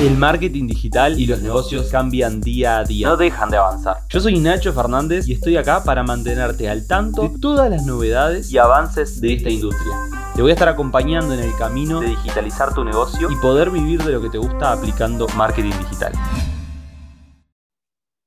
El marketing digital y los negocios cambian día a día. No dejan de avanzar. Yo soy Nacho Fernández y estoy acá para mantenerte al tanto de todas las novedades Y avances de esta industria. Te voy a estar acompañando en el camino de digitalizar tu negocio y poder vivir de lo que te gusta aplicando marketing digital.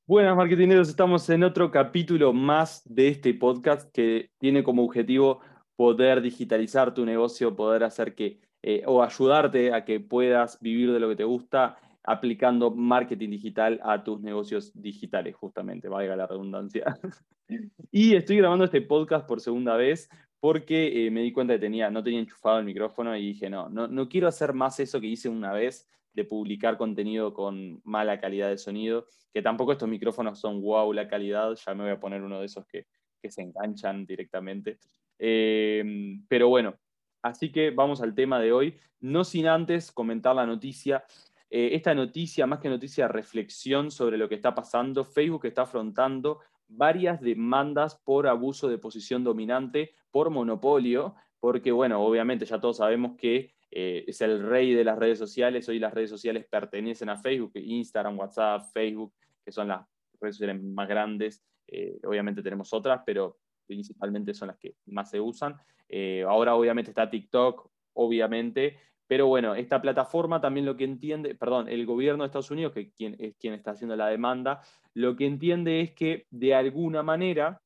Buenas marketineros, estamos en otro capítulo más de este podcast que tiene como objetivo poder digitalizar tu negocio, poder hacer que eh, o ayudarte a que puedas vivir de lo que te gusta aplicando marketing digital a tus negocios digitales, justamente, valga la redundancia. y estoy grabando este podcast por segunda vez porque eh, me di cuenta que tenía, no tenía enchufado el micrófono y dije, no, no, no quiero hacer más eso que hice una vez de publicar contenido con mala calidad de sonido, que tampoco estos micrófonos son wow la calidad, ya me voy a poner uno de esos que, que se enganchan directamente. Eh, pero bueno, Así que vamos al tema de hoy, no sin antes comentar la noticia. Eh, esta noticia, más que noticia, reflexión sobre lo que está pasando. Facebook está afrontando varias demandas por abuso de posición dominante, por monopolio, porque, bueno, obviamente ya todos sabemos que eh, es el rey de las redes sociales. Hoy las redes sociales pertenecen a Facebook, Instagram, WhatsApp, Facebook, que son las redes sociales más grandes. Eh, obviamente tenemos otras, pero principalmente son las que más se usan. Eh, ahora obviamente está TikTok, obviamente, pero bueno, esta plataforma también lo que entiende, perdón, el gobierno de Estados Unidos, que es quien está haciendo la demanda, lo que entiende es que de alguna manera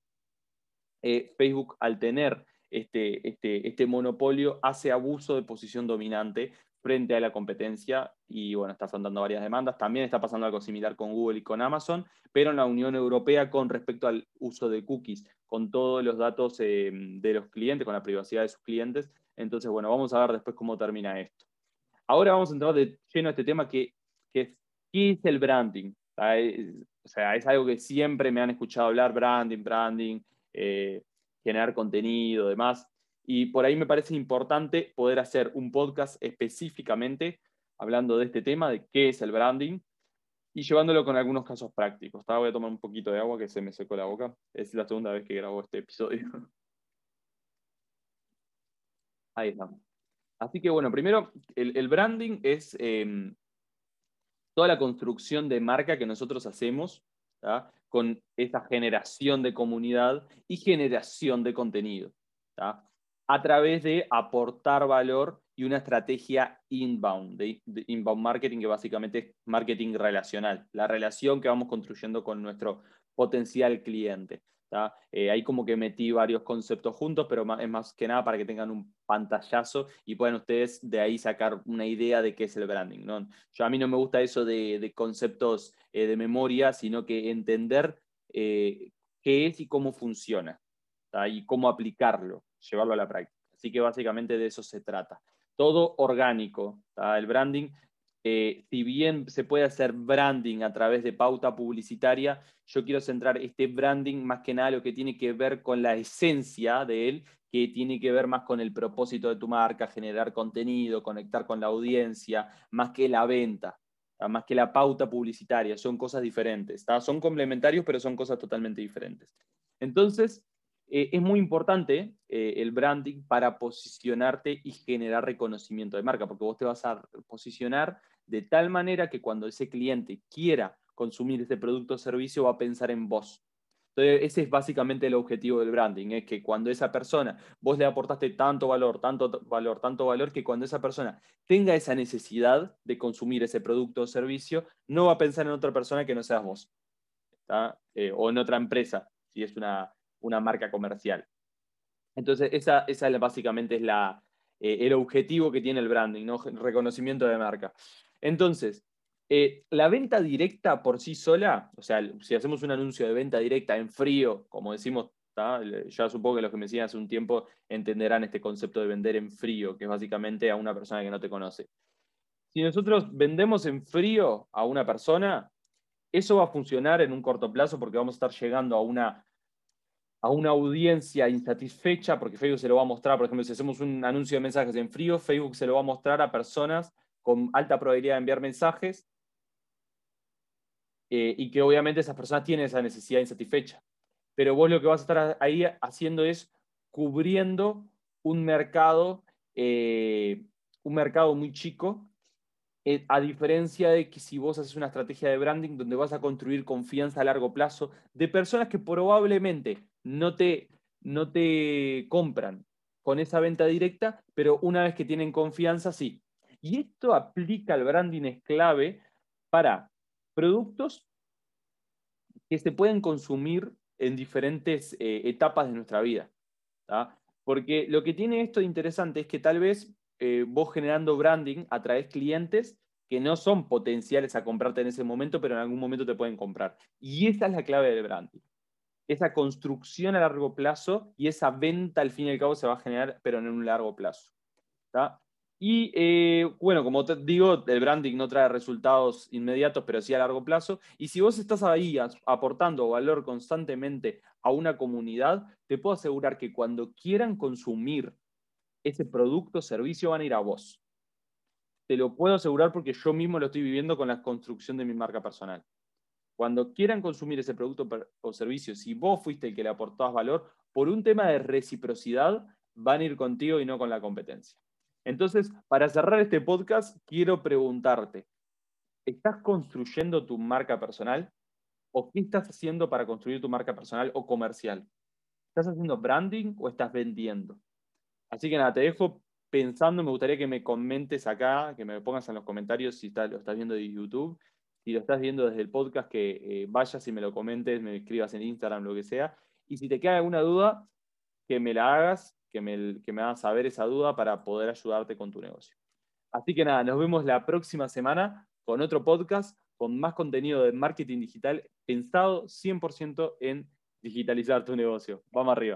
eh, Facebook al tener este, este, este monopolio hace abuso de posición dominante frente a la competencia y bueno, está afrontando varias demandas. También está pasando algo similar con Google y con Amazon, pero en la Unión Europea con respecto al uso de cookies, con todos los datos eh, de los clientes, con la privacidad de sus clientes. Entonces, bueno, vamos a ver después cómo termina esto. Ahora vamos a entrar de lleno a este tema que, es, ¿qué es el branding? O sea, es algo que siempre me han escuchado hablar, branding, branding, eh, generar contenido, demás. Y por ahí me parece importante poder hacer un podcast específicamente hablando de este tema, de qué es el branding, y llevándolo con algunos casos prácticos. Voy a tomar un poquito de agua que se me secó la boca. Es la segunda vez que grabo este episodio. Ahí estamos. Así que bueno, primero, el, branding es em, toda la construcción de marca que nosotros hacemos con esa generación de comunidad y generación de contenido a través de aportar valor y una estrategia inbound, de, inbound marketing, que básicamente es marketing relacional, la relación que vamos construyendo con nuestro potencial cliente. Eh, ahí como que metí varios conceptos juntos, pero es más que nada para que tengan un pantallazo y puedan ustedes de ahí sacar una idea de qué es el branding. ¿no? Yo, a mí no me gusta eso de, conceptos eh, de memoria, sino que entender eh, qué es y cómo funciona y cómo aplicarlo llevarlo a la práctica. Así que básicamente de eso se trata. Todo orgánico. El branding, eh, si bien se puede hacer branding a través de pauta publicitaria, yo quiero centrar este branding más que nada lo que tiene que ver con la esencia de él, que tiene que ver más con el propósito de tu marca, generar contenido, conectar con la audiencia, más que la venta, más que la pauta publicitaria. Son cosas diferentes. Son complementarios, pero son cosas totalmente diferentes. Entonces, eh, es muy importante eh, el branding para posicionarte y generar reconocimiento de marca, porque vos te vas a posicionar de tal manera que cuando ese cliente quiera consumir ese producto o servicio va a pensar en vos. Entonces, ese es básicamente el objetivo del branding, es que cuando esa persona, vos le aportaste tanto valor, tanto valor, tanto valor, que cuando esa persona tenga esa necesidad de consumir ese producto o servicio, no va a pensar en otra persona que no seas vos, eh, o en otra empresa, si es una, una marca comercial. Entonces, esa, esa básicamente es la, eh, el objetivo que tiene el branding, ¿no? reconocimiento de marca. Entonces, eh, la venta directa por sí sola, o sea, si hacemos un anuncio de venta directa en frío, como decimos, ya supongo que los que me siguen hace un tiempo entenderán este concepto de vender en frío, que es básicamente a una persona que no te conoce. Si nosotros vendemos en frío a una persona, eso va a funcionar en un corto plazo porque vamos a estar llegando a una a una audiencia insatisfecha, porque Facebook se lo va a mostrar, por ejemplo, si hacemos un anuncio de mensajes en frío, Facebook se lo va a mostrar a personas con alta probabilidad de enviar mensajes eh, y que obviamente esas personas tienen esa necesidad insatisfecha. Pero vos lo que vas a estar ahí haciendo es cubriendo un mercado, eh, un mercado muy chico Eh, a diferencia de que si vos haces una estrategia de branding donde vas a construir confianza a largo plazo de personas que probablemente no te, no te compran con esa venta directa, pero una vez que tienen confianza, sí. Y esto aplica al branding es clave para productos que se pueden consumir en diferentes eh, etapas de nuestra vida. Porque lo que tiene esto de interesante es que tal vez eh, vos generando branding atraes clientes que no son potenciales a comprarte en ese momento, pero en algún momento te pueden comprar. Y esa es la clave del branding. Esa construcción a largo plazo y esa venta al fin y al cabo se va a generar, pero en un largo plazo. Y eh, bueno, como te digo, el branding no trae resultados inmediatos, pero sí a largo plazo. Y si vos estás ahí aportando valor constantemente a una comunidad, te puedo asegurar que cuando quieran consumir ese producto o servicio van a ir a vos. Te lo puedo asegurar porque yo mismo lo estoy viviendo con la construcción de mi marca personal. Cuando quieran consumir ese producto o servicio, si vos fuiste el que le aportabas valor, por un tema de reciprocidad, van a ir contigo y no con la competencia. Entonces, para cerrar este podcast, quiero preguntarte, ¿estás construyendo tu marca personal? ¿O qué estás haciendo para construir tu marca personal o comercial? ¿Estás haciendo branding o estás vendiendo? Así que nada, te dejo pensando, me gustaría que me comentes acá, que me pongas en los comentarios si lo estás viendo de YouTube, si lo estás viendo desde el podcast, que eh, vayas y me lo comentes, me escribas en Instagram, lo que sea. Y si te queda alguna duda, que me la hagas que me, que me hagan saber esa duda para poder ayudarte con tu negocio. Así que nada, nos vemos la próxima semana con otro podcast, con más contenido de marketing digital pensado 100% en digitalizar tu negocio. Vamos arriba.